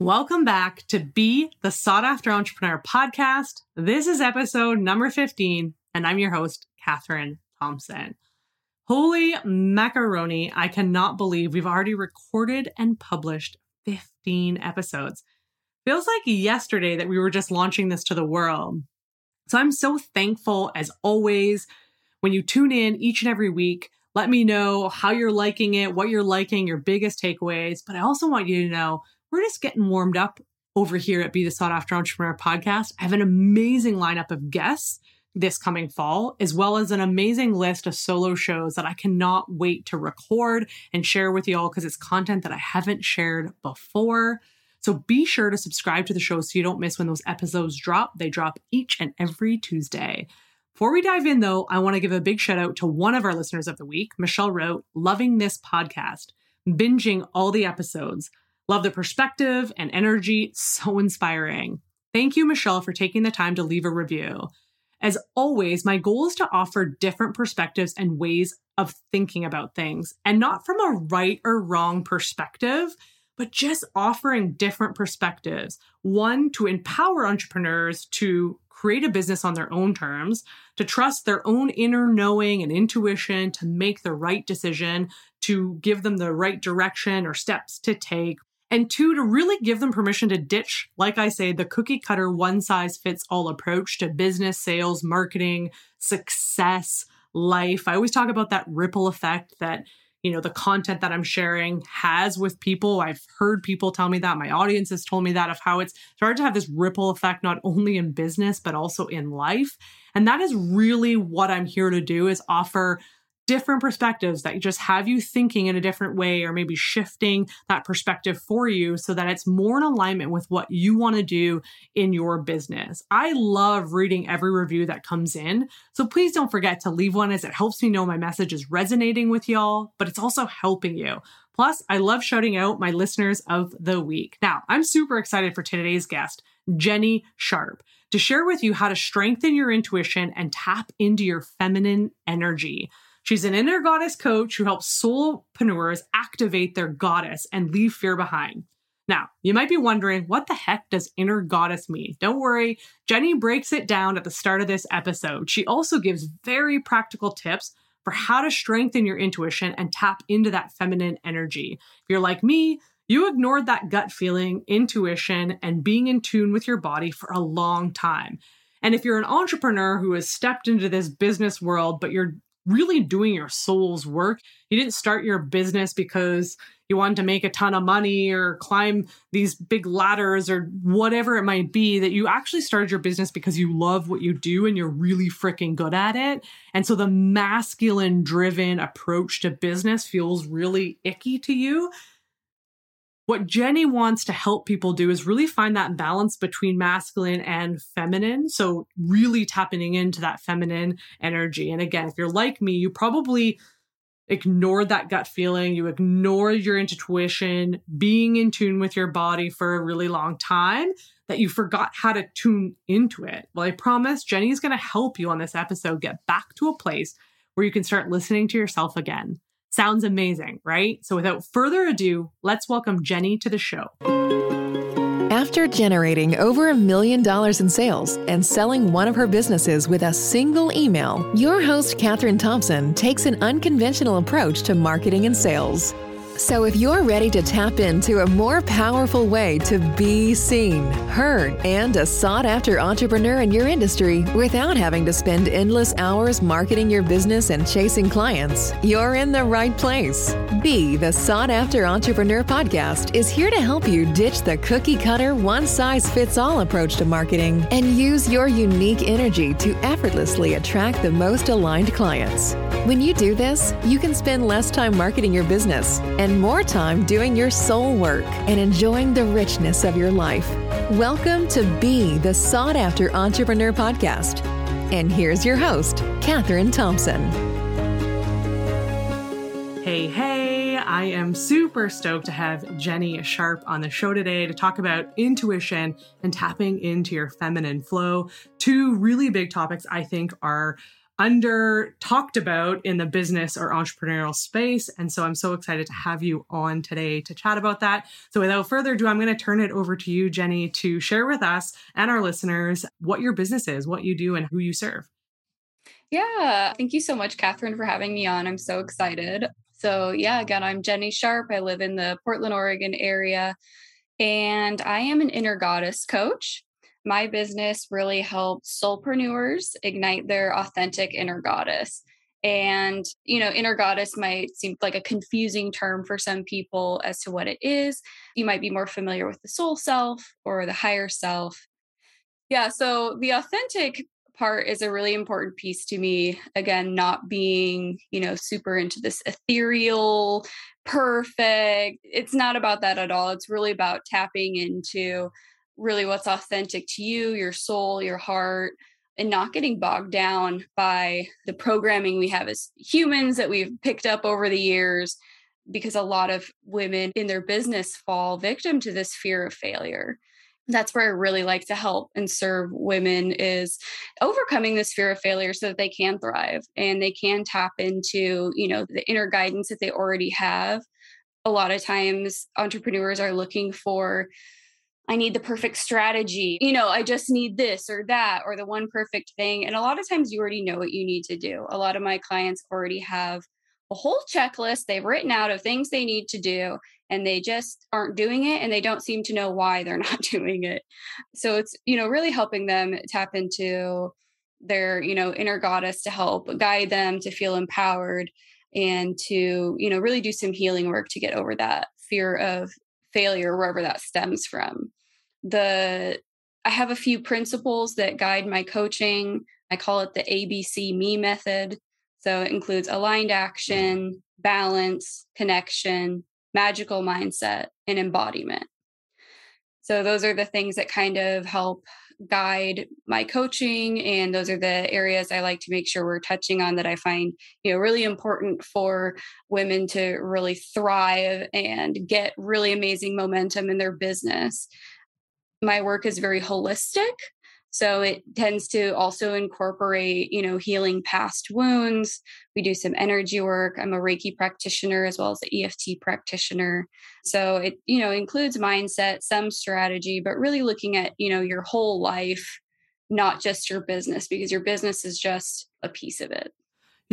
Welcome back to Be the Sought After Entrepreneur podcast. This is episode number 15, and I'm your host, Catherine Thompson. Holy macaroni, I cannot believe we've already recorded and published 15 episodes. Feels like yesterday that we were just launching this to the world. So I'm so thankful as always when you tune in each and every week. Let me know how you're liking it, what you're liking, your biggest takeaways. But I also want you to know we're just getting warmed up over here at Be the Sought After Entrepreneur podcast. I have an amazing lineup of guests this coming fall, as well as an amazing list of solo shows that I cannot wait to record and share with you all because it's content that I haven't shared before. So be sure to subscribe to the show so you don't miss when those episodes drop. They drop each and every Tuesday. Before we dive in, though, I want to give a big shout out to one of our listeners of the week. Michelle wrote, Loving this podcast, binging all the episodes. Love the perspective and energy. So inspiring. Thank you, Michelle, for taking the time to leave a review. As always, my goal is to offer different perspectives and ways of thinking about things, and not from a right or wrong perspective, but just offering different perspectives. One, to empower entrepreneurs to create a business on their own terms, to trust their own inner knowing and intuition to make the right decision, to give them the right direction or steps to take, and two, to really give them permission to ditch, like I say, the cookie cutter one size fits all approach to business, sales, marketing, success, life. I always talk about that ripple effect that you know the content that i'm sharing has with people. I've heard people tell me that. My audience has told me that of how it's started to have this ripple effect not only in business but also in life. And that is really what i'm here to do is offer different perspectives that just have you thinking in a different way or maybe shifting that perspective for you so that it's more in alignment with what you want to do in your business. I love reading every review that comes in. So please don't forget to leave one as it helps me know my message is resonating with y'all, but it's also helping you. Plus, I love shouting out my listeners of the week. Now, I'm super excited for today's guest, Jenny Sharp, to share with you how to strengthen your intuition and tap into your feminine energy. She's an inner goddess coach who helps solopreneurs activate their goddess and leave fear behind. Now, you might be wondering, what the heck does inner goddess mean? Don't worry, Jenny breaks it down at the start of this episode. She also gives very practical tips for how to strengthen your intuition and tap into that feminine energy. If you're like me, you ignored that gut feeling, intuition, and being in tune with your body for a long time. And if you're an entrepreneur who has stepped into this business world, but you're really doing your soul's work. You didn't start your business because you wanted to make a ton of money or climb these big ladders or whatever it might be, that you actually started your business because you love what you do and you're really freaking good at it. And so the masculine driven approach to business feels really icky to you. What Jenny wants to help people do is really find that balance between masculine and feminine. So, really tapping into that feminine energy. And again, if you're like me, you probably ignored that gut feeling, you ignored your intuition, being in tune with your body for a really long time, that you forgot how to tune into it. Well, I promise Jenny is going to help you on this episode get back to a place where you can start listening to yourself again. Sounds amazing, right? So without further ado, let's welcome Jenny to the show. After generating over a million dollars in sales and selling one of her businesses with a single email, your host, Catherine Thompson, takes an unconventional approach to marketing and sales. So, if you're ready to tap into a more powerful way to be seen, heard, and a sought after entrepreneur in your industry without having to spend endless hours marketing your business and chasing clients, you're in the right place. Be the Sought After Entrepreneur podcast is here to help you ditch the cookie cutter, one size fits all approach to marketing and use your unique energy to effortlessly attract the most aligned clients. When you do this, you can spend less time marketing your business and more time doing your soul work and enjoying the richness of your life. Welcome to Be the Sought After Entrepreneur Podcast. And here's your host, Catherine Thompson. Hey, hey, I am super stoked to have Jenny Sharp on the show today to talk about intuition and tapping into your feminine flow. Two really big topics I think are under talked about in the business or entrepreneurial space. And so I'm so excited to have you on today to chat about that. So without further ado, I'm going to turn it over to you, Jenny, to share with us and our listeners what your business is, what you do, and who you serve. Yeah, thank you so much, Catherine, for having me on. I'm so excited. So, yeah, again, I'm Jenny Sharp. I live in the Portland, Oregon area, and I am an inner goddess coach my business really helps soulpreneurs ignite their authentic inner goddess. And, you know, inner goddess might seem like a confusing term for some people as to what it is. You might be more familiar with the soul self or the higher self. Yeah. So the authentic part is a really important piece to me. Again, not being, you know, super into this ethereal, perfect. It's not about that at all. It's really about tapping into really what's authentic to you, your soul, your heart, and not getting bogged down by the programming we have as humans that we've picked up over the years. Because a lot of women in their business fall victim to this fear of failure. That's where I really like to help and serve women is overcoming this fear of failure so that they can thrive and they can tap into, you know, the inner guidance that they already have. A lot of times entrepreneurs are looking for I need the perfect strategy. You know, I just need this or that or the one perfect thing. And a lot of times you already know what you need to do. A lot of my clients already have a whole checklist they've written out of things they need to do and they just aren't doing it and they don't seem to know why they're not doing it. So it's, you know, really helping them tap into their, you know, inner goddess to help guide them to feel empowered and to, you know, really do some healing work to get over that fear of failure wherever that stems from. The i have a few principles that guide my coaching. I call it the abc me method. So it includes aligned action balance connection magical mindset and embodiment so those are the things that kind of help guide my coaching and those are the areas i like to make sure we're touching on that i find you know really important for women to really thrive and get really amazing momentum in their business. My work is very holistic so it tends to also incorporate, you know, healing past wounds. We do some energy work. I'm a Reiki practitioner as well as an EFT practitioner. So it, you know, includes mindset, some strategy, but really looking at, you know, your whole life, not just your business, because your business is just a piece of it.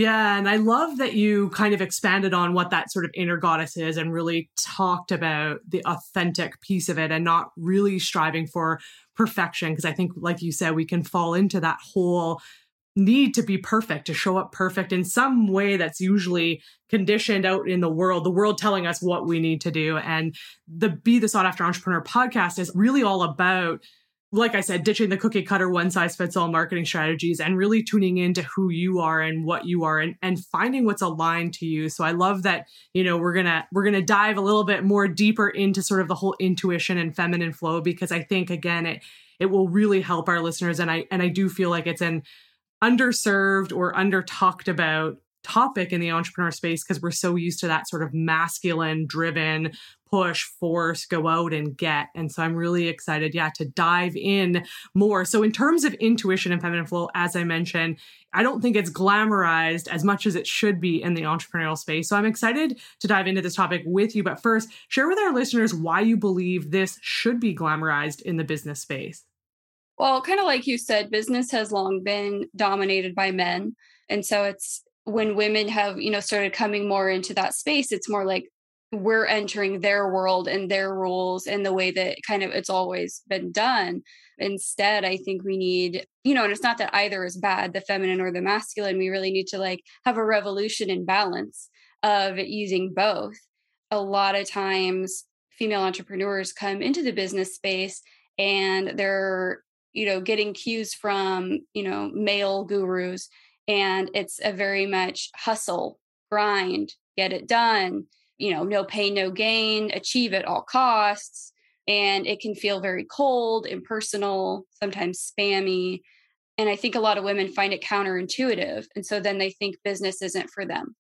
Yeah, and I love that you kind of expanded on what that sort of inner goddess is and really talked about the authentic piece of it and not really striving for perfection. Because I think, like you said, we can fall into that whole need to be perfect, to show up perfect in some way that's usually conditioned out in the world, the world telling us what we need to do. And the Be the Sought After Entrepreneur podcast is really all about like I said, ditching the cookie cutter one size fits all marketing strategies and really tuning into who you are and what you are and, and finding what's aligned to you. So I love that, you know, we're gonna we're gonna dive a little bit more deeper into sort of the whole intuition and feminine flow because I think again it it will really help our listeners. And I and I do feel like it's an underserved or under talked about topic in the entrepreneur space because we're so used to that sort of masculine driven push, force, go out and get. And so I'm really excited, yeah, to dive in more. So, in terms of intuition and feminine flow, as I mentioned, I don't think it's glamorized as much as it should be in the entrepreneurial space. So, I'm excited to dive into this topic with you. But first, share with our listeners why you believe this should be glamorized in the business space. Well, kind of like you said, business has long been dominated by men. And so it's when women have, you know, started coming more into that space, it's more like we're entering their world and their rules and the way that kind of it's always been done. Instead, I think we need, you know, and it's not that either is bad, the feminine or the masculine. We really need to like have a revolution in balance of using both. A lot of times, female entrepreneurs come into the business space and they're, you know, getting cues from, you know, male gurus. And it's a very much hustle, grind, get it done you know, no pain, no gain, achieve at all costs. And it can feel very cold, impersonal, sometimes spammy. And I think a lot of women find it counterintuitive. And so then they think business isn't for them.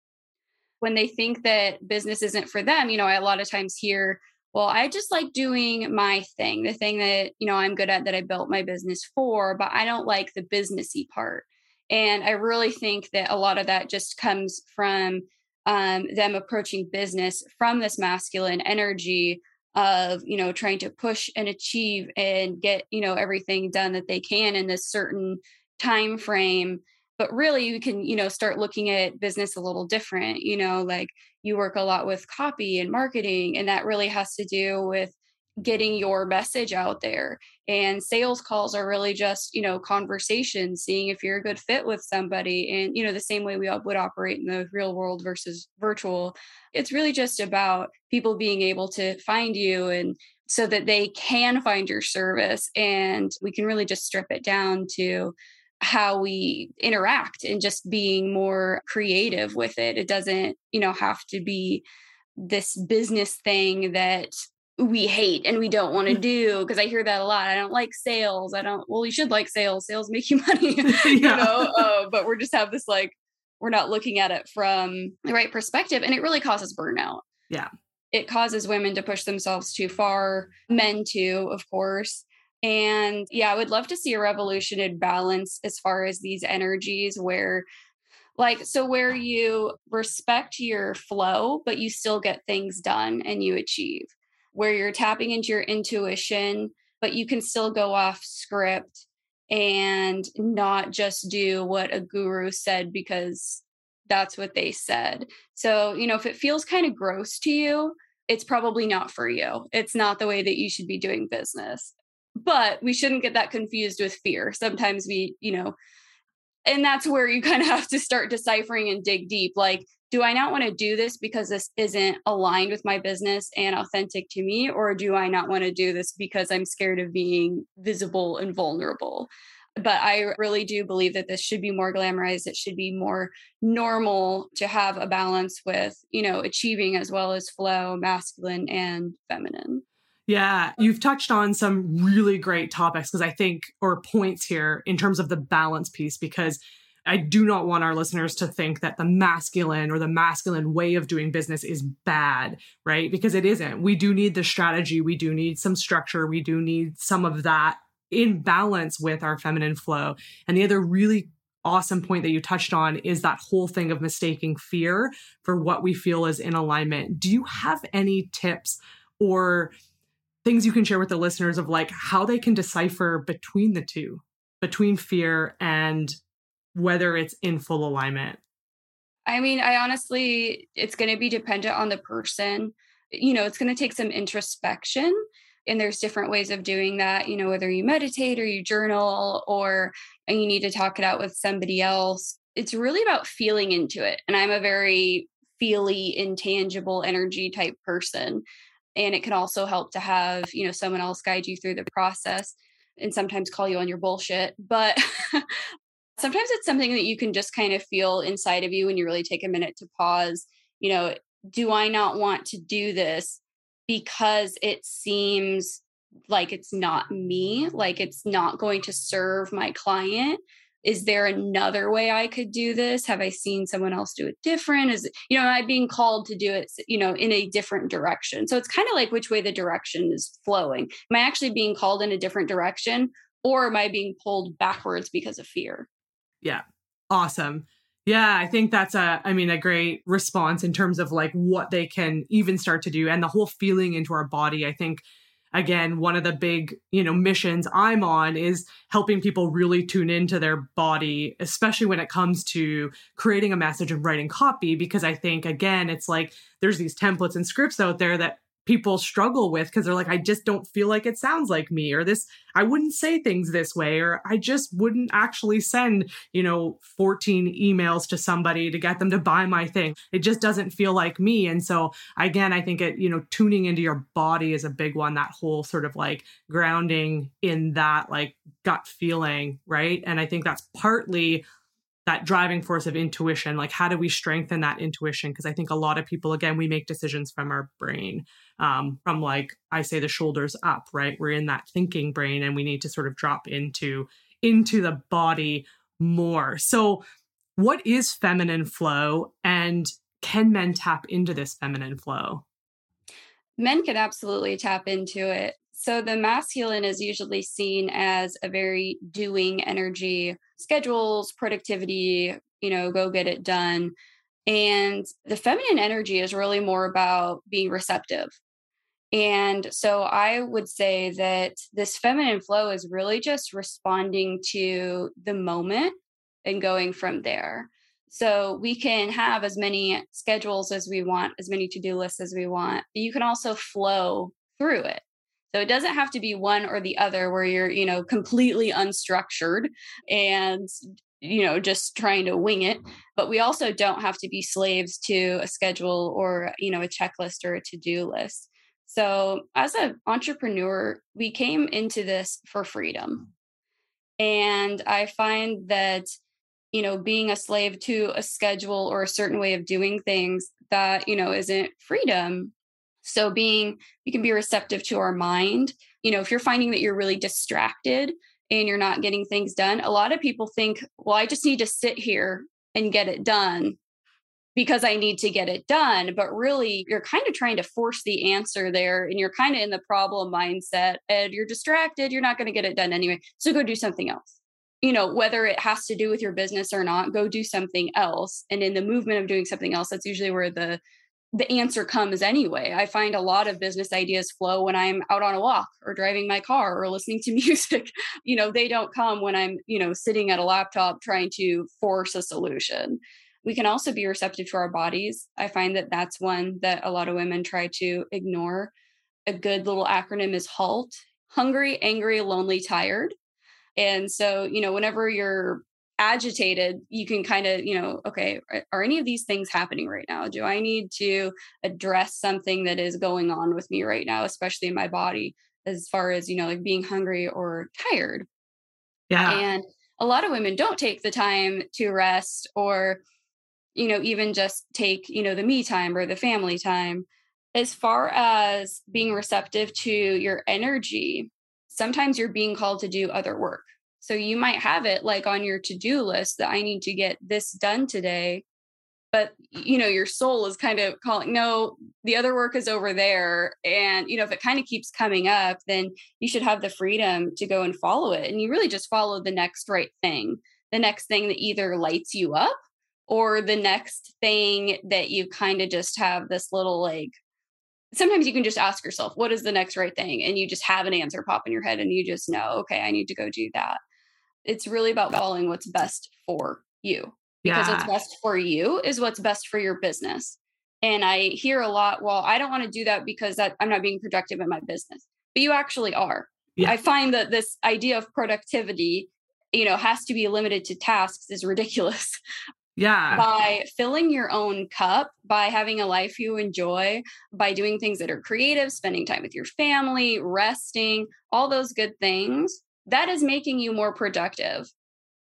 When they think that business isn't for them, you know, I a lot of times hear, well, I just like doing my thing, the thing that, you know, I'm good at that I built my business for, but I don't like the businessy part. And I really think that a lot of that just comes from um, them approaching business from this masculine energy of you know trying to push and achieve and get you know everything done that they can in this certain time frame. But really you can you know start looking at business a little different you know like you work a lot with copy and marketing and that really has to do with getting your message out there. And sales calls are really just you know conversations seeing if you're a good fit with somebody. And you know the same way we would operate in the real world versus virtual. It's really just about people being able to find you and so that they can find your service. And we can really just strip it down to how we interact and just being more creative with it. It doesn't you know have to be this business thing that we hate and we don't want to mm. do because I hear that a lot. I don't like sales. I don't. Well, you should like sales. Sales make you money, you know. Uh, but we're just have this like we're not looking at it from the right perspective, and it really causes burnout. Yeah, it causes women to push themselves too far, men too, of course. And yeah, I would love to see a revolution in balance as far as these energies where like so where you respect your flow but you still get things done and you achieve where you're tapping into your intuition, but you can still go off script and not just do what a guru said because that's what they said. So, you know, if it feels kind of gross to you, it's probably not for you. It's not the way that you should be doing business. But we shouldn't get that confused with fear. Sometimes we, you know, and that's where you kind of have to start deciphering and dig deep. Like, do I not want to do this because this isn't aligned with my business and authentic to me? Or do I not want to do this because I'm scared of being visible and vulnerable? But I really do believe that this should be more glamorized. It should be more normal to have a balance with, you know, achieving as well as flow, masculine and feminine. Yeah, you've touched on some really great topics because I think, or points here in terms of the balance piece, because I do not want our listeners to think that the masculine or the masculine way of doing business is bad, right? Because it isn't. We do need the strategy, we do need some structure, we do need some of that in balance with our feminine flow. And the other really awesome point that you touched on is that whole thing of mistaking fear for what we feel is in alignment. Do you have any tips or things you can share with the listeners of like how they can decipher between the two, between fear and whether it's in full alignment? I mean, I honestly, it's going to be dependent on the person. You know, it's going to take some introspection. And there's different ways of doing that, you know, whether you meditate or you journal or you need to talk it out with somebody else. It's really about feeling into it. And I'm a very feely, intangible energy type person. And it can also help to have, you know, someone else guide you through the process and sometimes call you on your bullshit. But sometimes it's something that you can just kind of feel inside of you when you really take a minute to pause. You know, do I not want to do this because it seems like it's not me, like it's not going to serve my client? Is there another way I could do this? Have I seen someone else do it different? Is you know, am I being called to do it, you know, in a different direction? So it's kind of like which way the direction is flowing. Am I actually being called in a different direction or am I being pulled backwards because of fear? Yeah. Awesome. Yeah, I think that's a I mean a great response in terms of like what they can even start to do and the whole feeling into our body. I think again one of the big, you know, missions I'm on is helping people really tune into their body, especially when it comes to creating a message and writing copy because I think again it's like there's these templates and scripts out there that people struggle with because they're like, I just don't feel like it sounds like me, or this, I wouldn't say things this way, or I just wouldn't actually send, you know, 14 emails to somebody to get them to buy my thing. It just doesn't feel like me. And so, again, I think it, you know, tuning into your body is a big one, that whole sort of like grounding in that like gut feeling, right? And I think that's partly that driving force of intuition like how do we strengthen that intuition? Because i think a lot of people again we make decisions from our brain um, from like i say the shoulders up right? We're in that thinking brain and we need to sort of drop into into the body more. So what is feminine flow and can men tap into this feminine flow? Men can absolutely tap into it So the masculine is usually seen as a very doing energy, schedules, productivity, you know, go get it done. And the feminine energy is really more about being receptive. And so I would say that this feminine flow is really just responding to the moment and going from there. So we can have as many schedules as we want, as many to do lists as we want. You can also flow through it. So it doesn't have to be one or the other where you're, you know, completely unstructured and you know just trying to wing it. But we also don't have to be slaves to a schedule or you know a checklist or a to-do list. So as an entrepreneur we came into this for freedom. And i find that you know being a slave to a schedule or a certain way of doing things that you know isn't freedom so being you can be receptive to our mind you know if you're finding that you're really distracted and you're not getting things done a lot of people think well i just need to sit here and get it done because I need to get it done. But really, you're kind of trying to force the answer there and you're kind of in the problem mindset and you're distracted. You're not going to get it done anyway. So go do something else you know whether it has to do with your business or not go do something else and in the movement of doing something else that's usually where the the answer comes anyway. I find a lot of business ideas flow when i'm out on a walk or driving my car or listening to music. You know they don't come when i'm you know sitting at a laptop trying to force a solution. We can also be receptive to our bodies. I find that that's one that a lot of women try to ignore. A good little acronym is halt hungry angry lonely tired. And so, you know, whenever you're agitated, you can kind of, you know, okay, are, are, any of these things happening right now? Do I need to address something that is going on with me right now, especially in my body, as far as, you know, like being hungry or tired? Yeah. And a lot of women don't take the time to rest or, you know, even just take, you know, the me time or the family time. As far as being receptive to your energy, sometimes you're being called to do other work. So you might have it like on your to do list that I need to get this done today. But, you know, your soul is kind of calling, no, the other work is over there. And, you know, if it kind of keeps coming up, then you should have the freedom to go and follow it. And you really just follow the next right thing, the next thing that either lights you up or the next thing that you kind of just have this little like sometimes you can just ask yourself, what is the next right thing? And you just have an answer pop in your head and you just know, okay, I need to go do that. It's really about following what's best for you. Because yeah. what's best for you is what's best for your business. And I hear a lot, well, I don't want to do that because that I'm not being productive in my business. But you actually are. Yeah. I find that this idea of productivity, you know, has to be limited to tasks is ridiculous. Yeah. By filling your own cup, by having a life you enjoy, by doing things that are creative, spending time with your family, resting, all those good things, that is making you more productive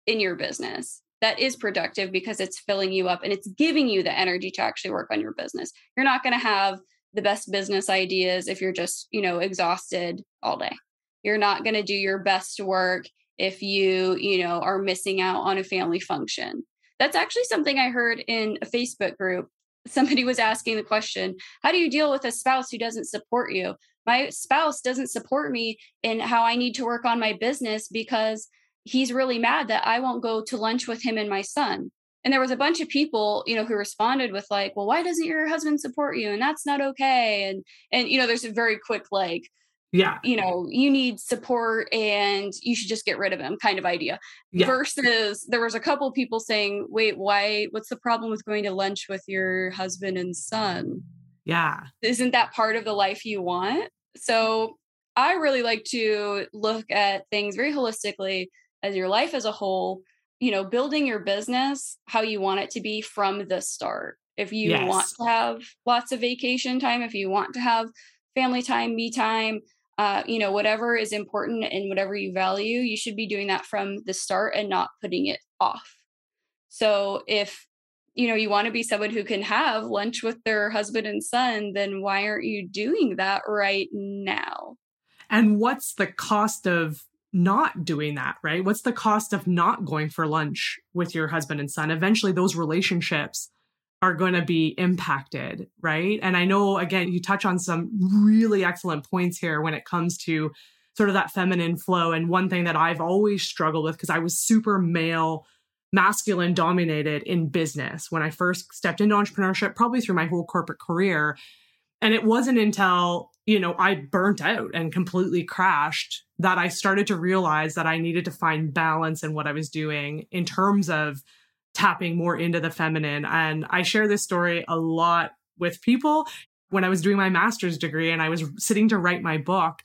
in your business. That is productive because it's filling you up and it's giving you the energy to actually work on your business. You're not going to have the best business ideas if you're just, you know, exhausted all day. You're not going to do your best work if you, you know, are missing out on a family function that's actually something I heard in a Facebook group. Somebody was asking the question How do you deal with a spouse who doesn't support you? My spouse doesn't support me in how I need to work on my business because he's really mad that I won't go to lunch with him and my son. And there was a bunch of people, you know, who responded with like, "Well, why doesn't your husband support you?" and that's not okay. And and you know, there's a very quick like, yeah you know you need support and you should just get rid of him kind of idea yeah. versus there was a couple of people saying wait why what's the problem with going to lunch with your husband and son yeah isn't that part of the life you want so i really like to look at things very holistically as your life as a whole you know building your business how you want it to be from the start if you yes. want to have lots of vacation time if you want to have family time me time uh, you know, whatever is important and whatever you value, you should be doing that from the start and not putting it off. So if you know you want to be someone who can have lunch with their husband and son, then why aren't you doing that right now? And what's the cost of not doing that, right? What's the cost of not going for lunch with your husband and son? Eventually, those relationships are going to be impacted, right? And I know, again, you touch on some really excellent points here when it comes to sort of that feminine flow. And one thing that I've always struggled with, because I was super male, masculine dominated in business when I first stepped into entrepreneurship, probably through my whole corporate career. And it wasn't until, you know, I burnt out and completely crashed that I started to realize that I needed to find balance in what I was doing in terms of tapping more into the feminine. And I share this story a lot with people. When I was doing my master's degree and I was sitting to write my book,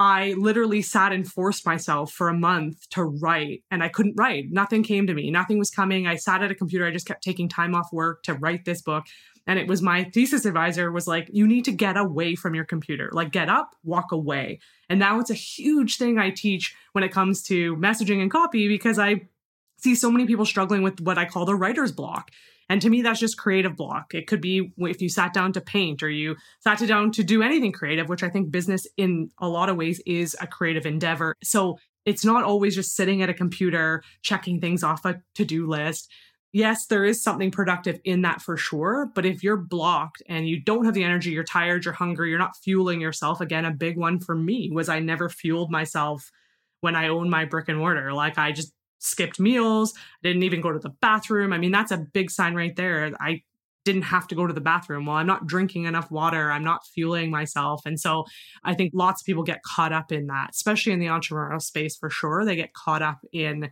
I literally sat and forced myself for a month to write, and I couldn't write. Nothing came to me. Nothing was coming. I sat at a computer. I just kept taking time off work to write this book. And it was my thesis advisor was like, you need to get away from your computer. Like, get up, walk away. And now it's a huge thing I teach when it comes to messaging and copy because I see so many people struggling with what I call the writer's block. And to me, that's just creative block. It could be if you sat down to paint or you sat down to do anything creative, which I think business in a lot of ways is a creative endeavor. So it's not always just sitting at a computer, checking things off a to do list. Yes, there is something productive in that for sure. But if you're blocked and you don't have the energy, you're tired, you're hungry, you're not fueling yourself. Again, a big one for me was I never fueled myself when I owned my brick and mortar. Like I just skipped meals, I didn't even go to the bathroom. I mean, that's a big sign right there. I didn't have to go to the bathroom. Well, I'm not drinking enough water. I'm not fueling myself. And so I think lots of people get caught up in that, especially in the entrepreneurial space for sure. They get caught up in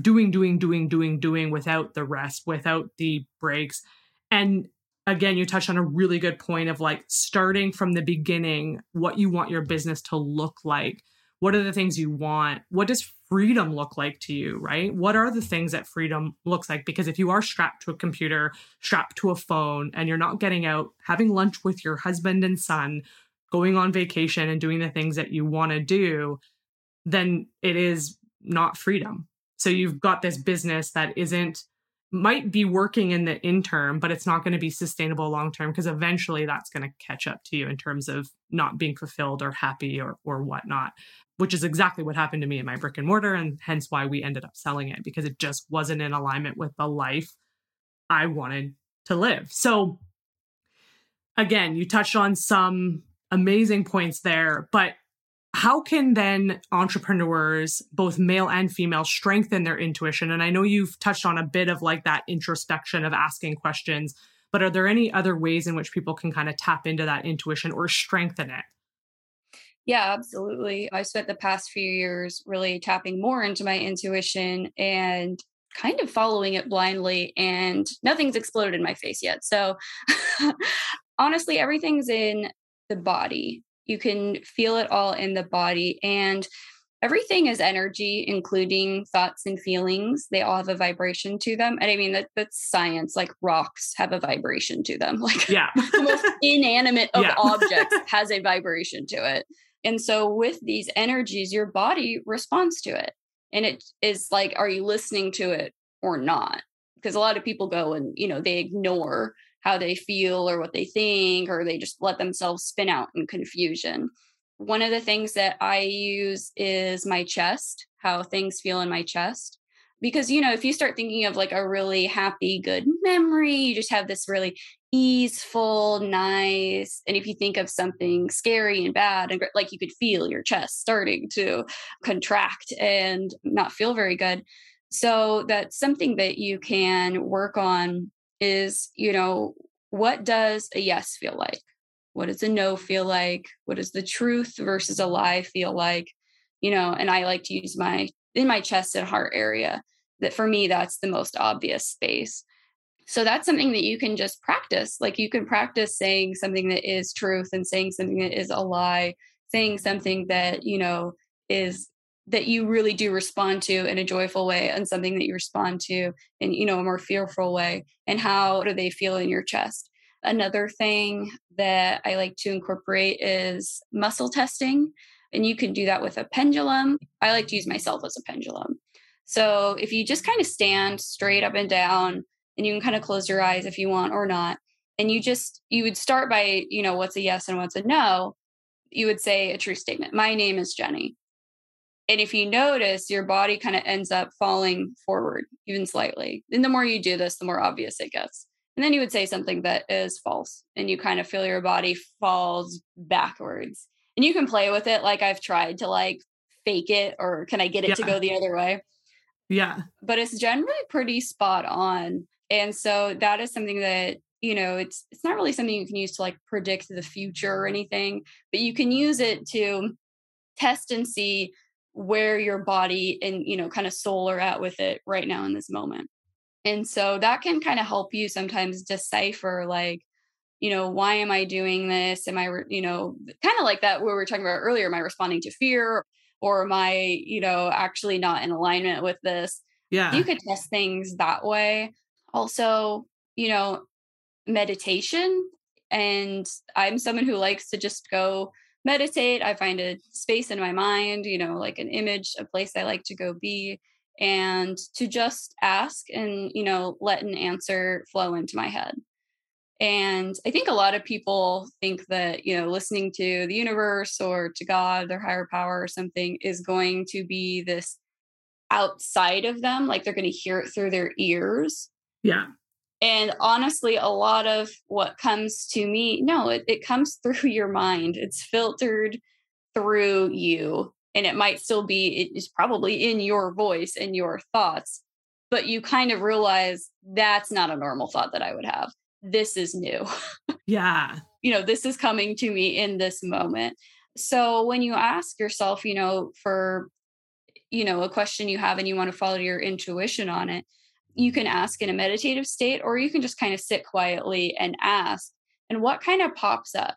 doing, doing, doing, doing, doing without the rest, without the breaks. And again, you touched on a really good point of like starting from the beginning, what you want your business to look like. What are the things you want? What does freedom look like to you, right? What are the things that freedom looks like? Because if you are strapped to a computer, strapped to a phone, and you're not getting out, having lunch with your husband and son, going on vacation and doing the things that you want to do, then it is not freedom. So you've got this business that isn't might be working in the interim, but it's not going to be sustainable long term because eventually that's going to catch up to you in terms of not being fulfilled or happy or or whatnot which is exactly what happened to me in my brick and mortar and hence why we ended up selling it because it just wasn't in alignment with the life I wanted to live. So again, you touched on some amazing points there, but how can then entrepreneurs, both male and female, strengthen their intuition? And I know you've touched on a bit of like that introspection of asking questions, but are there any other ways in which people can kind of tap into that intuition or strengthen it? Yeah, absolutely. I spent the past few years really tapping more into my intuition and kind of following it blindly, and nothing's exploded in my face yet. So, honestly, everything's in the body. You can feel it all in the body. And everything is energy, including thoughts and feelings. They all have a vibration to them. And I mean, that, that's science. Like rocks have a vibration to them. Like yeah. the most inanimate of yeah. objects has a vibration to it. And so, with these energies, your body responds to it. And it is like, are you listening to it or not? Because a lot of people go and, you know, they ignore how they feel or what they think, or they just let themselves spin out in confusion. One of the things that I use is my chest, how things feel in my chest because you know if you start thinking of like a really happy good memory you just have this really easeful nice and if you think of something scary and bad and like you could feel your chest starting to contract and not feel very good. So that's something that you can work on is you know what does a yes feel like? What does a no feel like? What does the truth versus a lie feel like? You know and i like to use my in my chest and heart area that for me that's the most obvious space so that's something that you can just practice like you can practice saying something that is truth and saying something that is a lie saying something that you know is that you really do respond to in a joyful way and something that you respond to in you know a more fearful way and how do they feel in your chest? Another thing that i like to incorporate is muscle testing and you can do that with a pendulum. I like to use myself as a pendulum. So if you just kind of stand straight up and down, and you can kind of close your eyes if you want or not, and you just you would start by you know what's a yes and what's a no. You would say a true statement. My name is Jenny. And if you notice, your body kind of ends up falling forward even slightly. And the more you do this, the more obvious it gets. And then you would say something that is false and you kind of feel your body falls backwards. And you can play with it like I've tried to like fake it or can I get it yeah. to go the other way? Yeah. But it's generally pretty spot on. And so that is something that you know it's it's not really something you can use to like predict the future or anything but you can use it to test and see where your body and you know kind of soul are at with it right now in this moment. And so that can kind of help you sometimes decipher like you know why am i doing this? Am i you know kind of like that where we were talking about earlier am i responding to fear or am i you know actually not in alignment with this? Yeah. you could test things that way also you know meditation and i'm someone who likes to just go meditate i find a space in my mind you know like an image a place i like to go be and to just ask and you know let an answer flow into my head. And i think a lot of people think that you know listening to the universe or to god their higher power or something is going to be this outside of them like they're going to hear it through their ears yeah and honestly, a lot of what comes to me, no, it, it comes through your mind. It's filtered through you. And it might still be, it is probably in your voice and your thoughts, but you kind of realize that's not a normal thought that I would have. This is new. Yeah. you know, this is coming to me in this moment. So when you ask yourself, you know, for, you know, a question you have and you want to follow your intuition on it, you can ask in a meditative state or you can just kind of sit quietly and ask and what kind of pops up?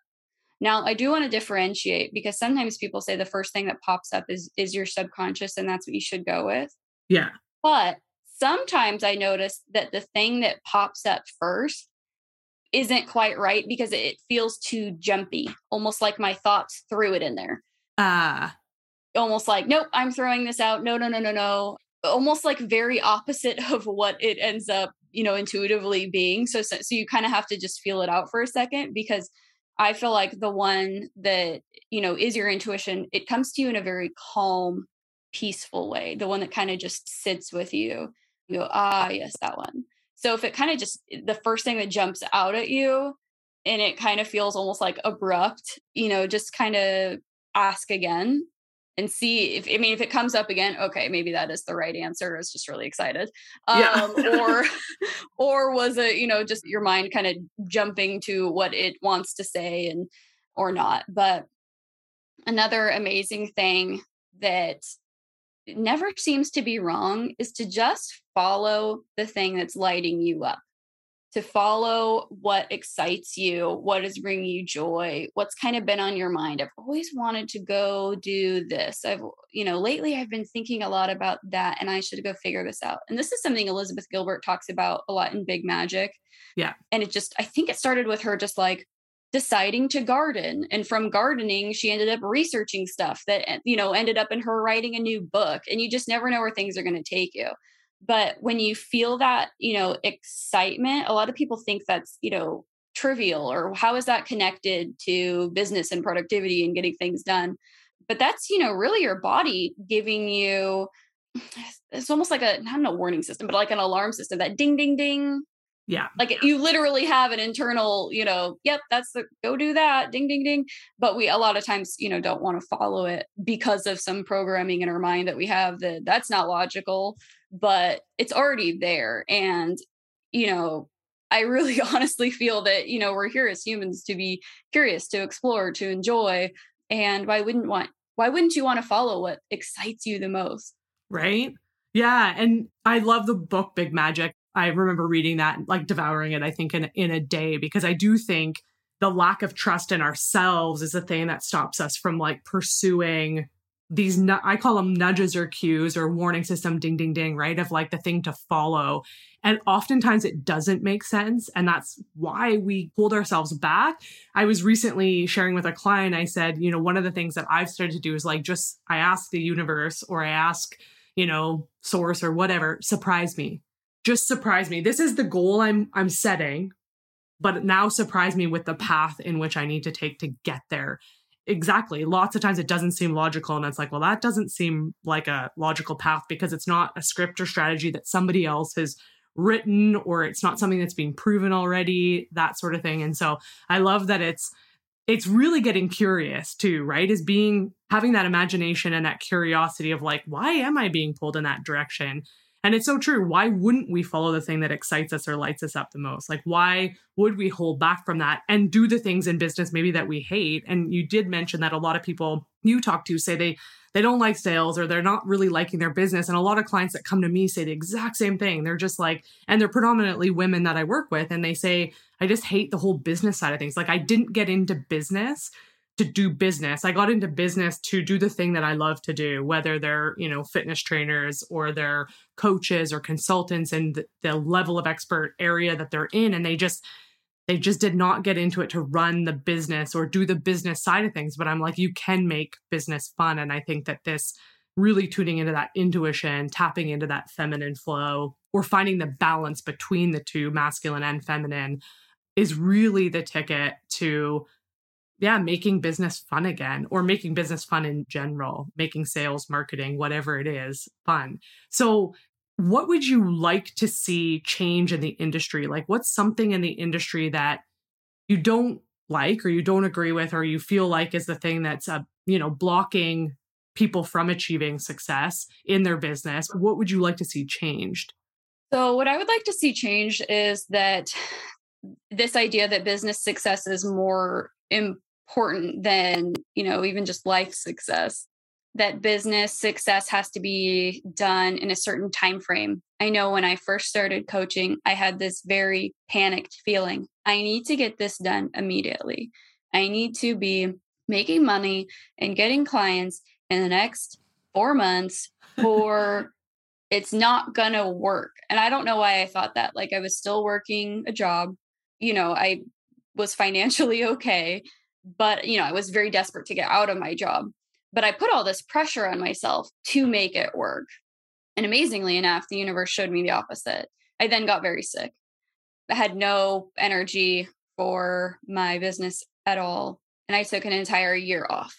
Now i do want to differentiate because sometimes people say the first thing that pops up is is your subconscious and that's what you should go with. Yeah. But sometimes i notice that the thing that pops up first isn't quite right because it feels too jumpy almost like my thoughts threw it in there. Ah. Uh almost like nope i'm throwing this out. No no no no no almost like very opposite of what it ends up you know intuitively being so so, so you kind of have to just feel it out for a second because i feel like the one that you know is your intuition it comes to you in a very calm peaceful way the one that kind of just sits with you. You go ah yes that one. So if it kind of just the first thing that jumps out at you and it kind of feels almost like abrupt you know just kind of ask again and see if I mean if it comes up again, okay, maybe that is the right answer. I was just really excited. Um, yeah. or or was it, you know, just your mind kind of jumping to what it wants to say and or not. But another amazing thing that never seems to be wrong is to just follow the thing that's lighting you up to follow what excites you, what is bringing you joy, what's kind of been on your mind. I've always wanted to go do this. I've, you know, lately I've been thinking a lot about that and I should go figure this out. And this is something Elizabeth Gilbert talks about a lot in Big Magic. Yeah. And it just, I think it started with her just like, deciding to garden and from gardening she ended up researching stuff that eh, you know ended up in her writing a new book and you just never know where things are going to take you but when you feel that you know excitement a lot of people think that's you know trivial or how is that connected to business and productivity and getting things done? But that's you know really your body giving you it's almost like a not a warning system but like an alarm system that ding ding ding. Yeah like you literally have an internal you know yep that's the go do that ding ding ding. But we a lot of times you know don't want to follow it because of some programming in our mind that we have that that's not logical but it's already there and you know i really honestly feel that you know we're here as humans to be curious to explore to enjoy and why wouldn't want why wouldn't you want to follow what excites you the most? Right? Yeah and i love the book big magic. I remember reading that, like devouring it, I think, in, in a day, because I do think the lack of trust in ourselves is the thing that stops us from like pursuing these i call them nudges or cues or warning system ding ding ding right of like the thing to follow and oftentimes it doesn't make sense and that's why we hold ourselves back i was recently sharing with a client i said you know one of the things that i've started to do is like just i ask the universe or i ask you know source or whatever surprise me just surprise me. This is the goal I'm I'm setting, but now surprise me with the path in which I need to take to get there. Exactly. Lots of times it doesn't seem logical and it's like, well, that doesn't seem like a logical path because it's not a script or strategy that somebody else has written or it's not something that's being proven already, that sort of thing. And so I love that it's it's really getting curious too, right? Is being having that imagination and that curiosity of like, why am I being pulled in that direction? And it's so true. Why wouldn't we follow the thing that excites us or lights us up the most? Like, why would we hold back from that and do the things in business maybe that we hate? And you did mention that a lot of people you talk to say they they don't like sales or they're not really liking their business. And a lot of clients that come to me say the exact same thing. They're just like, and they're predominantly women that I work with, and they say, I just hate the whole business side of things. Like, I didn't get into business to do business. I got into business to do the thing that I love to do, whether they're, you know, fitness trainers or they're coaches or consultants and the, level of expert area that they're in. And they just, they just did not get into it to run the business or do the business side of things. But I'm like, you can make business fun. And I think that this really tuning into that intuition, tapping into that feminine flow, or finding the balance between the two, masculine and feminine, is really the ticket to, yeah, making business fun again or making business fun in general, making sales, marketing, whatever it is, fun. So what would you like to see change in the industry? Like, what's something in the industry that you don't like or you don't agree with or you feel like is the thing that's uh, you know blocking people from achieving success in their business what would you like to see changed so what i would like to see changed is that this idea that business success is more important than you know even just life success that business success has to be done in a certain time frame. I know when I first started coaching, I had this very panicked feeling. I need to get this done immediately. I need to be making money and getting clients in the next 4 months or it's not going to work. And I don't know why I thought that. Like I was still working a job. You know, I was financially okay, but you know, I was very desperate to get out of my job. But I put all this pressure on myself to make it work. And amazingly enough, the universe showed me the opposite. I then got very sick. I had no energy for my business at all. And I took an entire year off.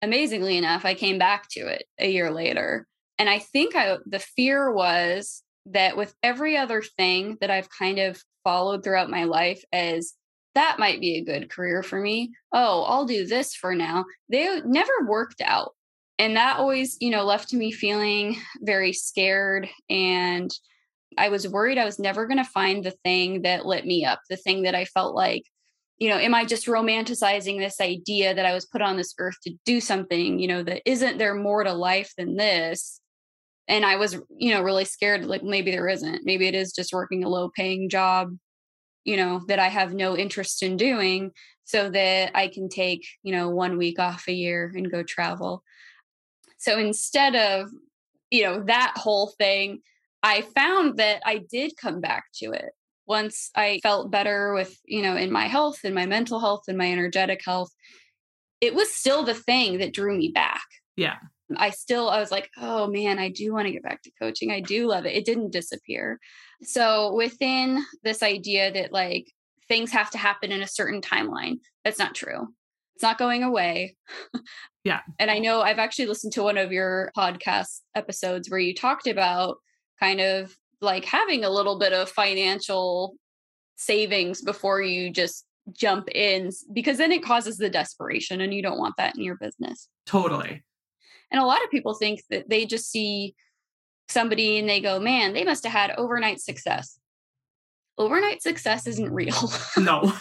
Amazingly enough, I came back to it a year later. And I think I, the fear was that with every other thing that I've kind of followed throughout my life as that might be a good career for me. Oh, I'll do this for now. They never worked out. And that always, you know, left me feeling very scared. And I was worried I was never going to find the thing that lit me up, the thing that I felt like, you know, am I just romanticizing this idea that I was put on this earth to do something, you know, that isn't there more to life than this? And I was, you know, really scared, like maybe there isn't. Maybe it is just working a low paying job you know that i have no interest in doing so that i can take you know one week off a year and go travel. So instead of you know that whole thing i found that i did come back to it. Once i felt better with you know in my health and my mental health and my energetic health it was still the thing that drew me back. Yeah I still, I was like, oh man, I do want to get back to coaching. I do love it. It didn't disappear. So within this idea that like things have to happen in a certain timeline, that's not true. It's not going away. Yeah. and I know I've actually listened to one of your podcast episodes where you talked about kind of like having a little bit of financial savings before you just jump in because then it causes the desperation and you don't want that in your business. Totally. And a lot of people think that they just see somebody and they go, man, they must have had overnight success. Overnight success isn't real. no.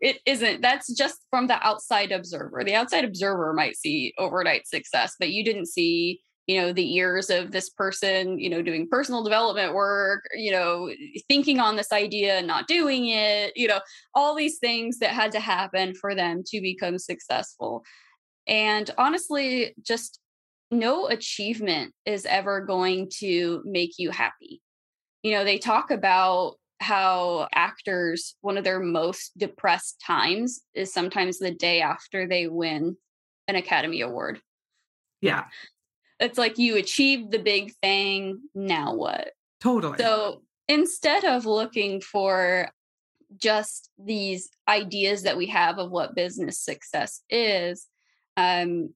it isn't. That's just from the outside observer. The outside observer might see overnight success, but you didn't see you know the years of this person you know doing personal development work you know thinking on this idea and not doing it you know all these things that had to happen for them to become successful and honestly, just no achievement is ever going to make you happy. You know, they talk about how actors, one of their most depressed times is sometimes the day after they win an Academy Award. Yeah. It's like you achieved the big thing. Now what? Totally. So instead of looking for just these ideas that we have of what business success is, um,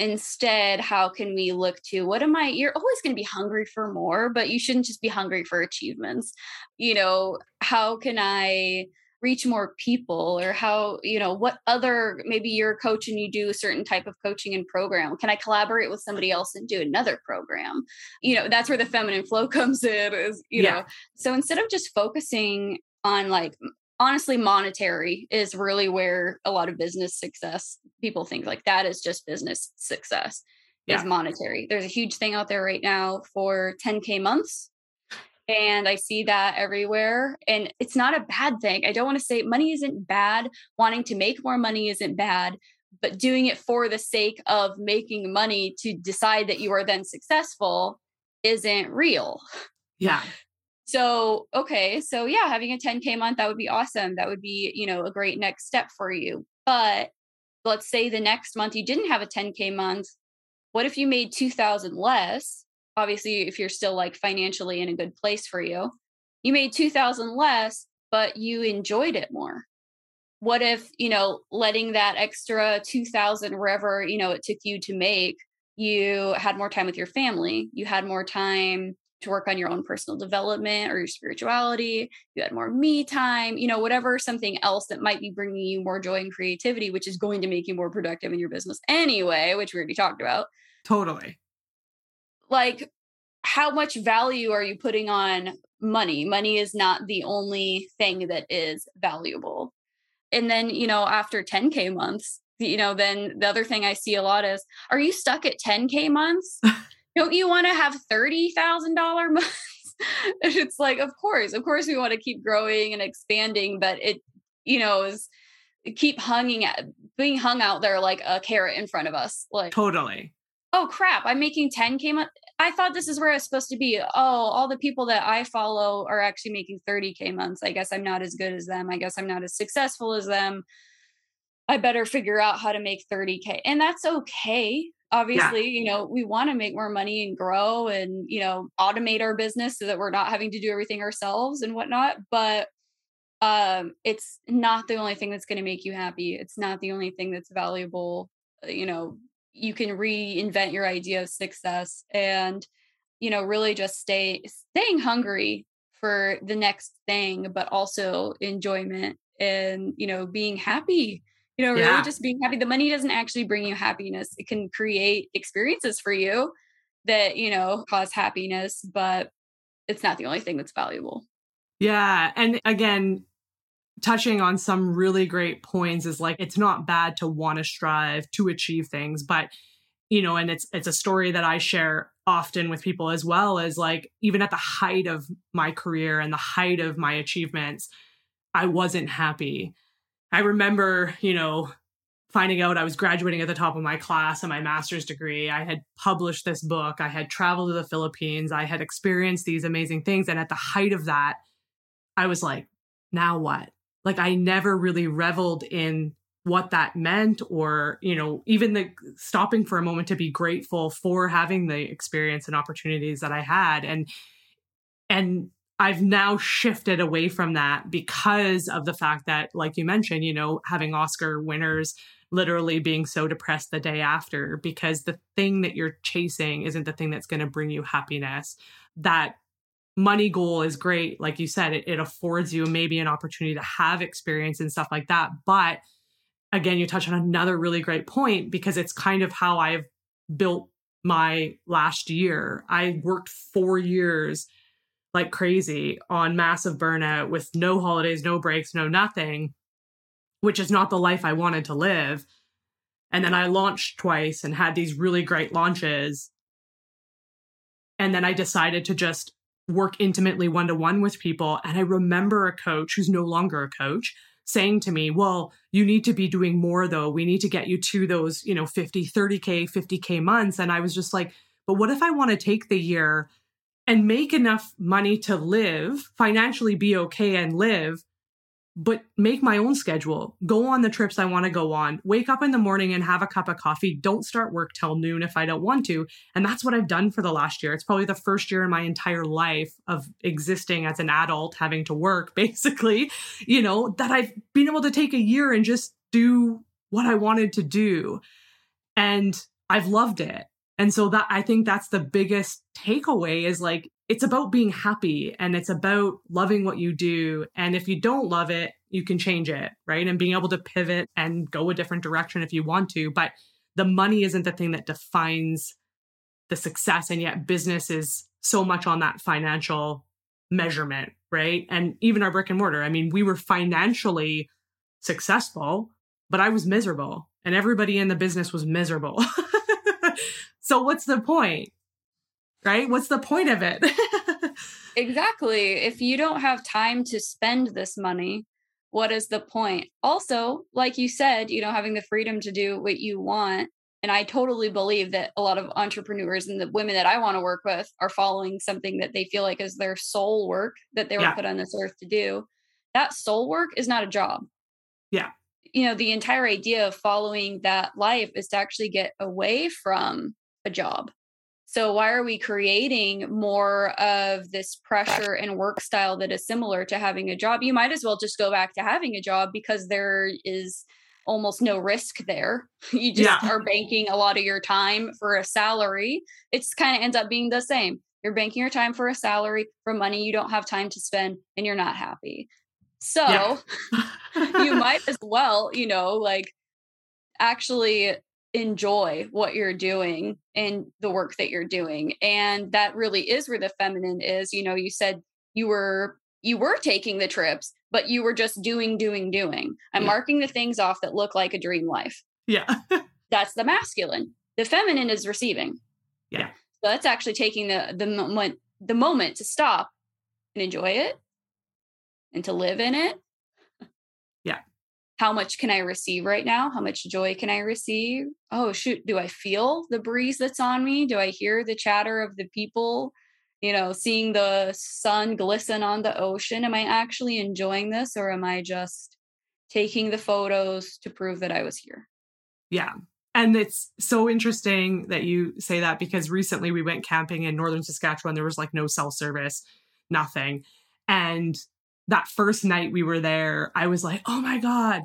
instead how can we look to what am i you're always going to be hungry for more but you shouldn't just be hungry for achievements. You know how can i reach more people? or how you know what other maybe you're a coach and you do a certain type of coaching and program. Can i collaborate with somebody else and do another program? You know that's where the feminine flow comes in is you yeah. know. So instead of just focusing on like honestly monetary is really where a lot of business success people think like that is just business success yeah. is monetary. There's a huge thing out there right now for 10k months and i see that everywhere and it's not a bad thing. I don't want to say money isn't bad wanting to make more money isn't bad but doing it for the sake of making money to decide that you are then successful isn't real. Yeah so, okay, so yeah, having a 10K month, that would be awesome. That would be, you know, a great next step for you. But let's say the next month you didn't have a 10K month. What if you made 2000 less? Obviously, if you're still like financially in a good place for you, you made 2000 less, but you enjoyed it more. What if, you know, letting that extra 2000 wherever, you know, it took you to make, you had more time with your family, you had more time to work on your own personal development or your spirituality, you had more me time, you know, whatever, something else that might be bringing you more joy and creativity, which is going to make you more productive in your business anyway, which we already talked about. Totally. Like, how much value are you putting on money? Money is not the only thing that is valuable. And then, you know, after 10K months, you know, then the other thing I see a lot is, are you stuck at 10K months? don't you want to have $30,000 months? it's like, of course, of course, we want to keep growing and expanding, but it, you know, is keep hanging at being hung out there like a carrot in front of us. Like, totally. Oh crap, I'm making 10K month. I thought this is where I was supposed to be. Oh, all the people that I follow are actually making 30K months. I guess I'm not as good as them. I guess I'm not as successful as them. I better figure out how to make 30K. And that's okay obviously yeah. you know we want to make more money and grow and you know automate our business so that we're not having to do everything ourselves and whatnot but um it's not the only thing that's going to make you happy it's not the only thing that's valuable uh, you know you can reinvent your idea of success and you know really just stay staying hungry for the next thing but also enjoyment and you know being happy you know, really yeah. just being happy. The money doesn't actually bring you happiness. It can create experiences for you that, you know, cause happiness, but it's not the only thing that's valuable. Yeah. And again, touching on some really great points is like it's not bad to want to strive to achieve things, but you know, and it's it's a story that I share often with people as well as like even at the height of my career and the height of my achievements, I wasn't happy. I remember, you know, finding out I was graduating at the top of my class and my master's degree. I had published this book. I had traveled to the Philippines. I had experienced these amazing things. And at the height of that, I was like, now what? Like, I never really reveled in what that meant or you know even the stopping for a moment to be grateful for having the experience and opportunities that i had and and I've now shifted away from that because of the fact that, like you mentioned, you know, having Oscar winners literally being so depressed the day after because the thing that you're chasing isn't the thing that's going to bring you happiness. That money goal is great. Like you said, it, it affords you maybe an opportunity to have experience and stuff like that. But again, you touch on another really great point because it's kind of how I've built my last year. I worked four years like crazy on massive burnout with no holidays, no breaks, no nothing, which is not the life I wanted to live. And then I launched twice and had these really great launches. And then I decided to just work intimately one to one with people. And I remember a coach who's no longer a coach saying to me, Well, you need to be doing more though. We need to get you to those, you know, 50, 30K, 50K months. And I was just like, But what if I want to take the year and make enough money to live, financially be okay and live, but make my own schedule, go on the trips I want to go on, wake up in the morning and have a cup of coffee, don't start work till noon if I don't want to. And that's what I've done for the last year. It's probably the first year in my entire life of existing as an adult, having to work, basically, you know, that I've been able to take a year and just do what I wanted to do. And I've loved it. And so that I think that's the biggest takeaway is like it's about being happy and it's about loving what you do. And if you don't love it, you can change it, right? And being able to pivot and go a different direction if you want to. But the money isn't the thing that defines the success. And yet business is so much on that financial measurement, right? And even our brick and mortar. I mean, we were financially successful, but I was miserable and everybody in the business was miserable. so what's the point? right? What's the point of it? exactly. If you don't have time to spend this money, what is the point? Also, like you said, you know, having the freedom to do what you want. And I totally believe that a lot of entrepreneurs and the women that I want to work with are following something that they feel like is their soul work that they were yeah. put on this earth to do. That soul work is not a job. Yeah. You know, the entire idea of following that life is to actually get away from a job so, why are we creating more of this pressure and work style that is similar to having a job? You might as well just go back to having a job because there is almost no risk there. You just yeah. are banking a lot of your time for a salary. It's kind of ends up being the same. You're banking your time for a salary for money you don't have time to spend and you're not happy. So, yeah. you might as well, you know, like actually enjoy what you're doing and the work that you're doing and that really is where the feminine is you know you said you were you were taking the trips but you were just doing doing doing. I'm yeah. marking the things off that look like a dream life. Yeah. That's the masculine. The feminine is receiving. Yeah. So that's actually taking the the moment the moment to stop and enjoy it and to live in it how much can I receive right now? How much joy can I receive? Oh, shoot, do I feel the breeze that's on me? Do I hear the chatter of the people? You know, seeing the sun glisten on the ocean. Am I actually enjoying this or am I just taking the photos to prove that I was here? Yeah. And it's so interesting that you say that because recently we went camping in northern Saskatchewan. There was like no cell service, nothing. And that first night we were there, I was like, oh my God,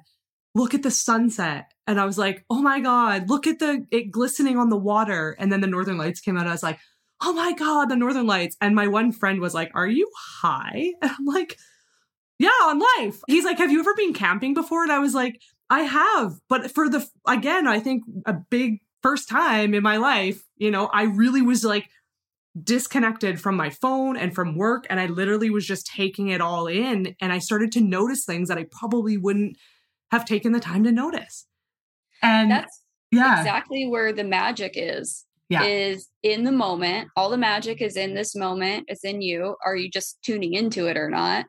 look at the sunset. And I was like, oh my God, look at the it glistening on the water. And then the northern lights came out. I was like, oh my God, the northern lights. And my one friend was like, are you high? And I'm like, yeah, on life. He's like, have you ever been camping before? And I was like, I have. But for the, again, I think a big first time in my life, you know, I really was like, disconnected from my phone and from work and I literally was just taking it all in and I started to notice things that I probably wouldn't have taken the time to notice. And that's yeah. exactly where the magic is. Yeah. Is in the moment. All the magic is in this moment. It's in you. Are you just tuning into it or not?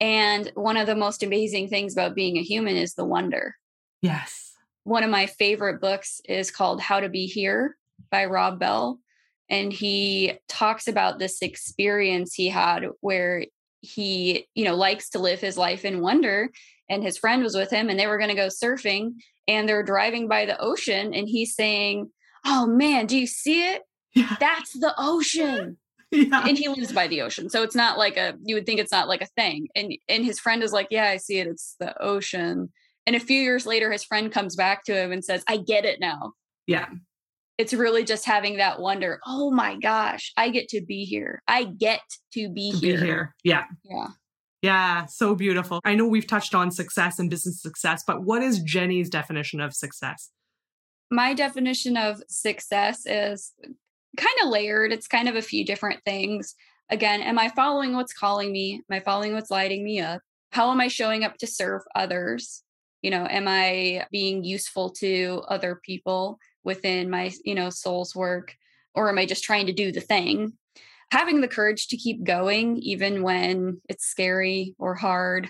And one of the most amazing things about being a human is the wonder. Yes. One of my favorite books is called How to Be Here by Rob Bell and he talks about this experience he had where he you know likes to live his life in wonder and his friend was with him and they were going to go surfing and they're driving by the ocean and he's saying oh man do you see it? Yeah. that's the ocean! Yeah. and he lives by the ocean so it's not like a you would think it's not like a thing and and his friend is like yeah i see it it's the ocean. And a few years later his friend comes back to him and says i get it now. Yeah it's really just having that wonder oh my gosh i get to be here. I get to be to here be here. yeah. Yeah. Yeah so beautiful. I know we've touched on success and business success but what is jenny's definition of success? My definition of success is kind of layered. It's kind of a few different things. Again am i following what's calling me? Am i following what's lighting me up? How am i showing up to serve others? You know am i being useful to other people within my you know soul's work or am i just trying to do the thing? Having the courage to keep going even when it's scary or hard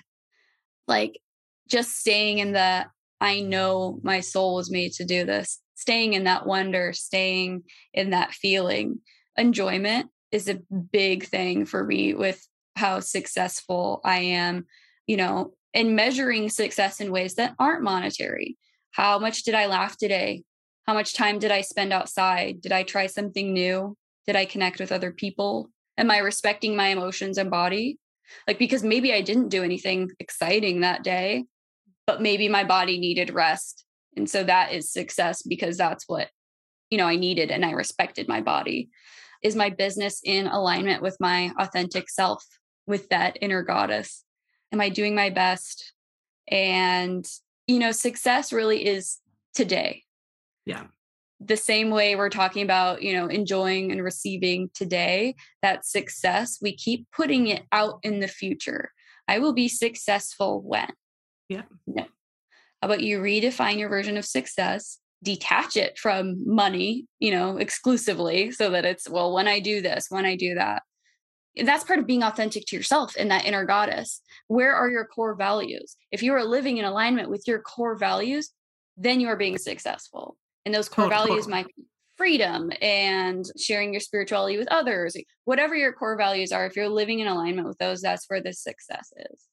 like just staying in the i know my soul was made to do this staying in that wonder staying in that feeling. Enjoyment is a big thing for me with how successful i am you know and measuring success in ways that aren't monetary. How much did i laugh today how much time did I spend outside? Did I try something new? Did I connect with other people? Am I respecting my emotions and body? Like, because maybe I didn't do anything exciting that day, but maybe my body needed rest. And so that is success because that's what you know, I needed and I respected my body. Is my business in alignment with my authentic self, with that inner goddess? Am I doing my best? And, you know, success really is today. Yeah. The same way we're talking about, you know, enjoying and receiving today, that success, we keep putting it out in the future. I will be successful when. Yeah. No. How about you redefine your version of success, detach it from money, you know, exclusively so that it's, well, when I do this, when I do that. That's part of being authentic to yourself and that inner goddess. Where are your core values? If you are living in alignment with your core values, then you are being successful. And those core values might be freedom and sharing your spirituality with others, whatever your core values are. If you're living in alignment with those, that's where the success is.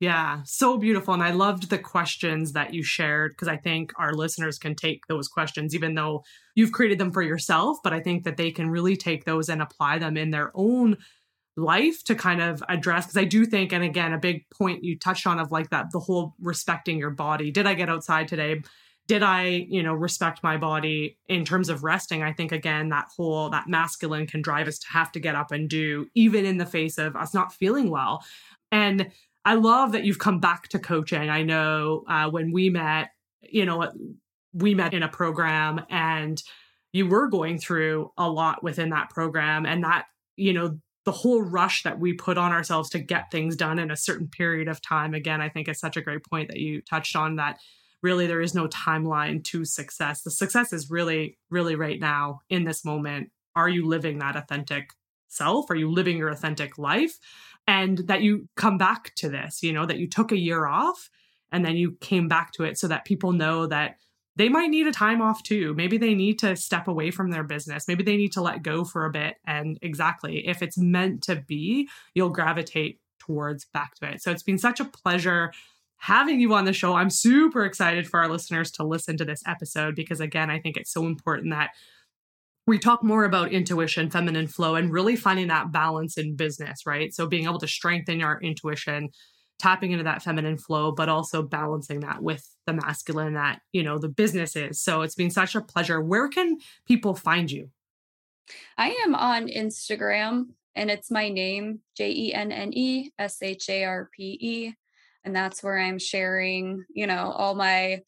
Yeah, so beautiful. And I loved the questions that you shared because I think our listeners can take those questions, even though you've created them for yourself. But I think that they can really take those and apply them in their own life to kind of address. Because I do think, and again, a big point you touched on of like that the whole respecting your body. Did I get outside today? Did I, you know, respect my body in terms of resting? I think again, that whole that masculine can drive us to have to get up and do, even in the face of us not feeling well. And I love that you've come back to coaching. I know uh, when we met, you know, we met in a program and you were going through a lot within that program and that, you know, the whole rush that we put on ourselves to get things done in a certain period of time. Again, I think is such a great point that you touched on that really there is no timeline to success. The success is really, really right now in this moment. Are you living that authentic self? Are you living your authentic life? and that you come back to this, you know, that you took a year off and then you came back to it so that people know that they might need a time off too. Maybe they need to step away from their business. Maybe they need to let go for a bit. And exactly, if it's meant to be, you'll gravitate towards back to it. So it's been such a pleasure having you on the show. I'm super excited for our listeners to listen to this episode because, again, I think it's so important that we talk more about intuition, feminine flow, and really finding that balance in business, right? So being able to strengthen our intuition, tapping into that feminine flow, but also balancing that with the masculine that, you know, the business is. So it's been such a pleasure. Where can people find you? I am on Instagram and it's my name, J E N N E S H A R P E. And that's where I'm sharing, you know, all my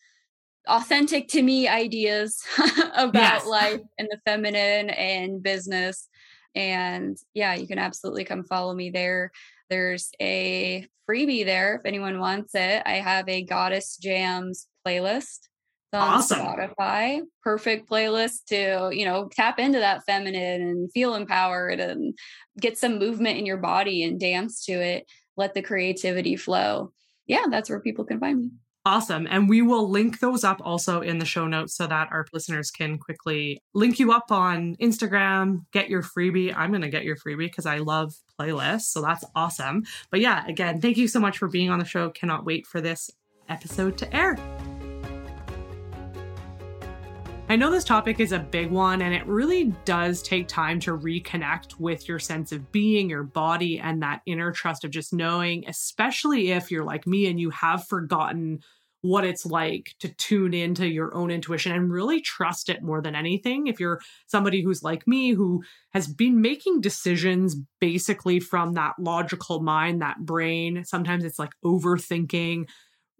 authentic to me ideas about yes. life and the feminine and business. And yeah, you can absolutely come follow me there. There's a freebie there if anyone wants it. I have a Goddess Jams playlist on awesome. Spotify. Perfect playlist to, you know, tap into that feminine and feel empowered and get some movement in your body and dance to it. Let the creativity flow. Yeah, that's where people can find me. Awesome. And we will link those up also in the show notes so that our listeners can quickly link you up on Instagram, get your freebie. I'm going to get your freebie because I love playlists. So that's awesome. But yeah, again, thank you so much for being on the show. Cannot wait for this episode to air. I know this topic is a big one, and it really does take time to reconnect with your sense of being, your body, and that inner trust of just knowing, especially if you're like me and you have forgotten what it's like to tune into your own intuition and really trust it more than anything. If you're somebody who's like me, who has been making decisions basically from that logical mind, that brain, sometimes it's like overthinking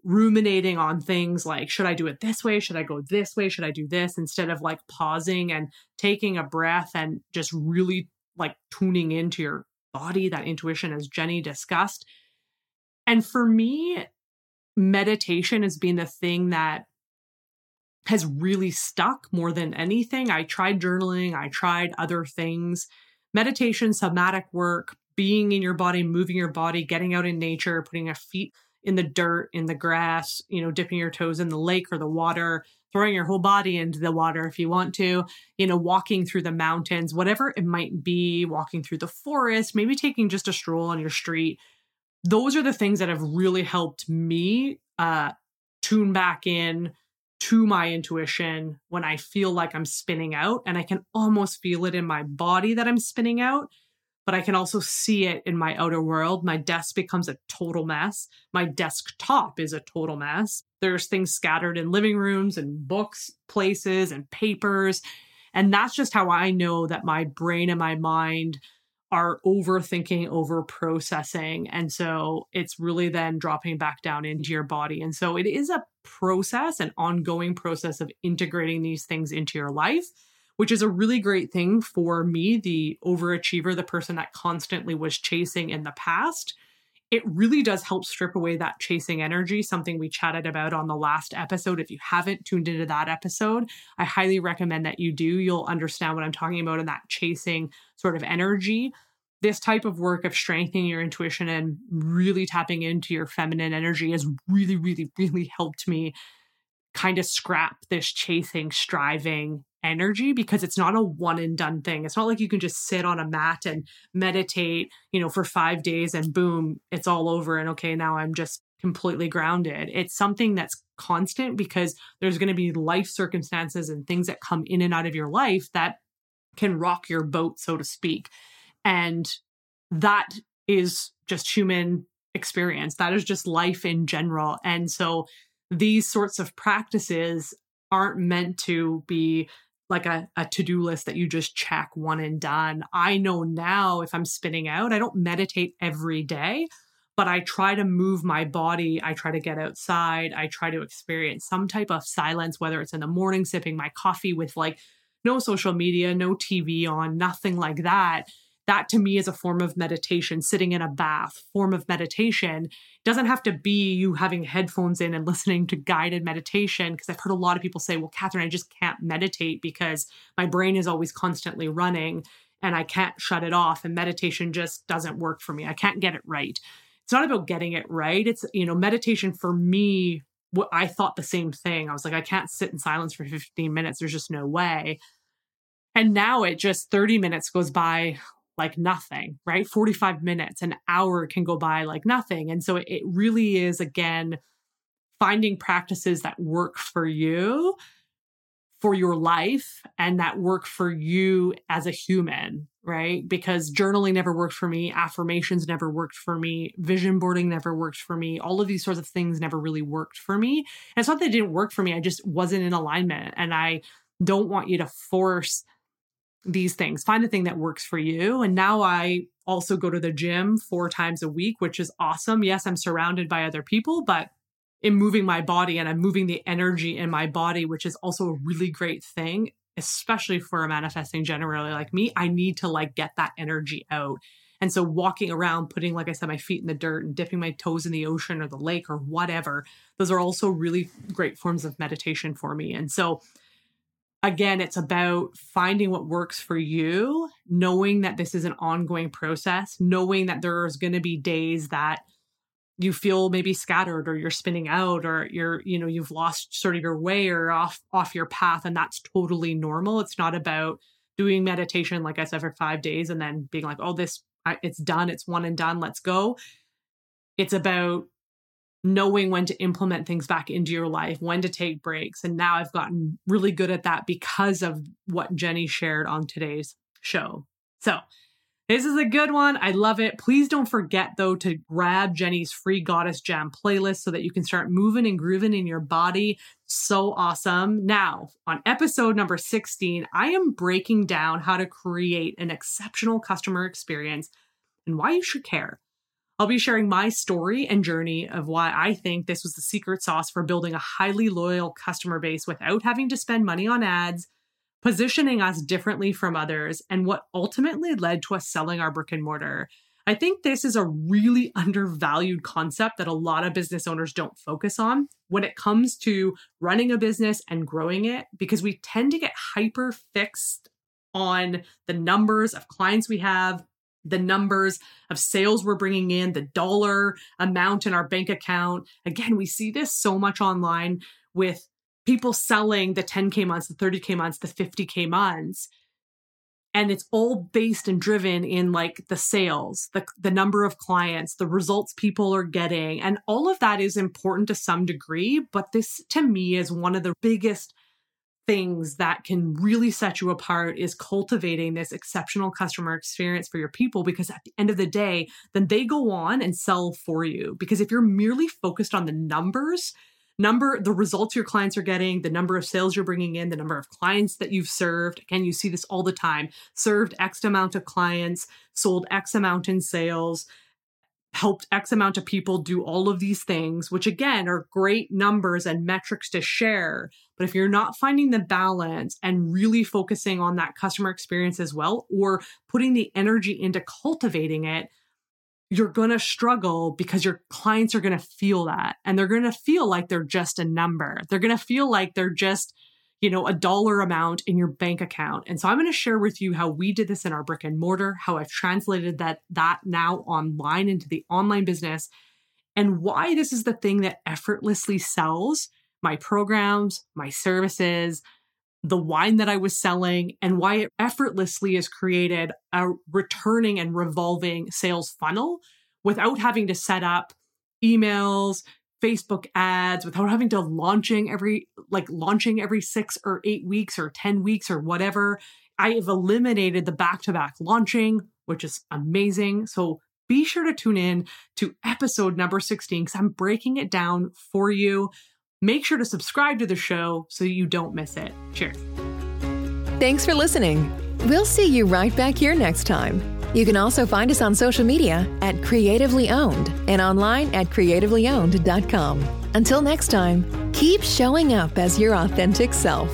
ruminating on things like should i do it this way? Should i go this way? Should i do this? instead of like pausing and taking a breath and just really like tuning into your body that intuition as jenny discussed. And for me meditation has been the thing that has really stuck more than anything. I tried journaling i tried other things. Meditation somatic work being in your body moving your body getting out in nature putting a feet in the dirt, in the grass, you know, dipping your toes in the lake or the water, throwing your whole body into the water if you want to, you know, walking through the mountains, whatever it might be, walking through the forest, maybe taking just a stroll on your street. Those are the things that have really helped me uh, tune back in to my intuition when I feel like I'm spinning out and I can almost feel it in my body that I'm spinning out but I can also see it in my outer world. My desk becomes a total mess. My desktop is a total mess. There's things scattered in living rooms and books, places, and papers. And that's just how I know that my brain and my mind are overthinking, over processing. And so it's really then dropping back down into your body. And so it is a process, an ongoing process of integrating these things into your life, which is a really great thing for me, the overachiever, the person that constantly was chasing in the past. It really does help strip away that chasing energy, something we chatted about on the last episode. If you haven't tuned into that episode, I highly recommend that you do. You'll understand what I'm talking about in that chasing sort of energy this type of work of strengthening your intuition and really tapping into your feminine energy has really, really, really helped me kind of scrap this chasing, striving energy because it's not a one and done thing. It's not like you can just sit on a mat and meditate, you know, for five days and boom, it's all over. And okay, now I'm just completely grounded. It's something that's constant because there's going to be life circumstances and things that come in and out of your life that can rock your boat, so to speak. And that is just human experience. That is just life in general. And so these sorts of practices aren't meant to be like a, a to-do list that you just check one and done. I know now if I'm spinning out, I don't meditate every day, but I try to move my body. I try to get outside. I try to experience some type of silence, whether it's in the morning sipping my coffee with like no social media, no TV on, nothing like that that to me is a form of meditation sitting in a bath form of meditation. It doesn't have to be you having headphones in and listening to guided meditation because i've heard a lot of people say well catherine i just can't meditate because my brain is always constantly running and i can't shut it off and meditation just doesn't work for me. I can't get it right. It's not about getting it right. It's you know meditation for me what i thought the same thing. I was like i can't sit in silence for 15 minutes. There's just no way. And now it just 30 minutes goes by like nothing, right? 45 minutes, an hour can go by like nothing. And so it really is, again, finding practices that work for you, for your life, and that work for you as a human, right? Because journaling never worked for me, affirmations never worked for me, vision boarding never worked for me, all of these sorts of things never really worked for me. And it's not that they didn't work for me, I just wasn't in alignment. And I don't want you to force these things. Find the thing that works for you. And now I also go to the gym four times a week, which is awesome. Yes, I'm surrounded by other people, but in moving my body and I'm moving the energy in my body, which is also a really great thing, especially for a manifesting generator like me. I need to like get that energy out. And so walking around, putting, like I said, my feet in the dirt and dipping my toes in the ocean or the lake or whatever, those are also really great forms of meditation for me. And so again, it's about finding what works for you, knowing that this is an ongoing process, knowing that there's going to be days that you feel maybe scattered or you're spinning out or you're you know you've lost sort of your way or off off your path and that's totally normal. It's not about doing meditation like i said for 5 days and then being like oh this it's done it's one and done let's go. It's about knowing when to implement things back into your life, when to take breaks. And now I've gotten really good at that because of what Jenny shared on today's show. So, this is a good one. I love it. Please don't forget, though, to grab Jenny's free Goddess Jam playlist so that you can start moving and grooving in your body. So awesome. Now, on episode number 16, I am breaking down how to create an exceptional customer experience and why you should care. I'll be sharing my story and journey of why I think this was the secret sauce for building a highly loyal customer base without having to spend money on ads, positioning us differently from others, and what ultimately led to us selling our brick and mortar. I think this is a really undervalued concept that a lot of business owners don't focus on when it comes to running a business and growing it because we tend to get hyper fixed on the numbers of clients we have, the numbers of sales we're bringing in, the dollar amount in our bank account. Again, we see this so much online with people selling the 10K months, the 30K months, the 50K months. And it's all based and driven in like the sales, the, the number of clients, the results people are getting. And all of that is important to some degree. But this to me is one of the biggest things that can really set you apart is cultivating this exceptional customer experience for your people because at the end of the day, then they go on and sell for you. Because if you're merely focused on the numbers, number, the results your clients are getting, the number of sales you're bringing in, the number of clients that you've served. Again, you see this all the time served X amount of clients, sold X amount in sales, helped X amount of people do all of these things, which again are great numbers and metrics to share. But if you're not finding the balance and really focusing on that customer experience as well, or putting the energy into cultivating it, you're going to struggle because your clients are going to feel that and they're going to feel like they're just a number. They're going to feel like they're just, you know, a dollar amount in your bank account. And so I'm going to share with you how we did this in our brick and mortar, how I've translated that that now online into the online business and why this is the thing that effortlessly sells my programs, my services, the wine that I was selling and why it effortlessly has created a returning and revolving sales funnel without having to set up emails, Facebook ads, without having to launching every like launching every 6 or 8 weeks or 10 weeks or whatever. I have eliminated the back-to-back launching, which is amazing. So be sure to tune in to episode number 16 cuz I'm breaking it down for you. Make sure to subscribe to the show so you don't miss it. Cheers. Thanks for listening. We'll see you right back here next time. You can also find us on social media at Creatively Owned and online at creativelyowned.com. Until next time, keep showing up as your authentic self.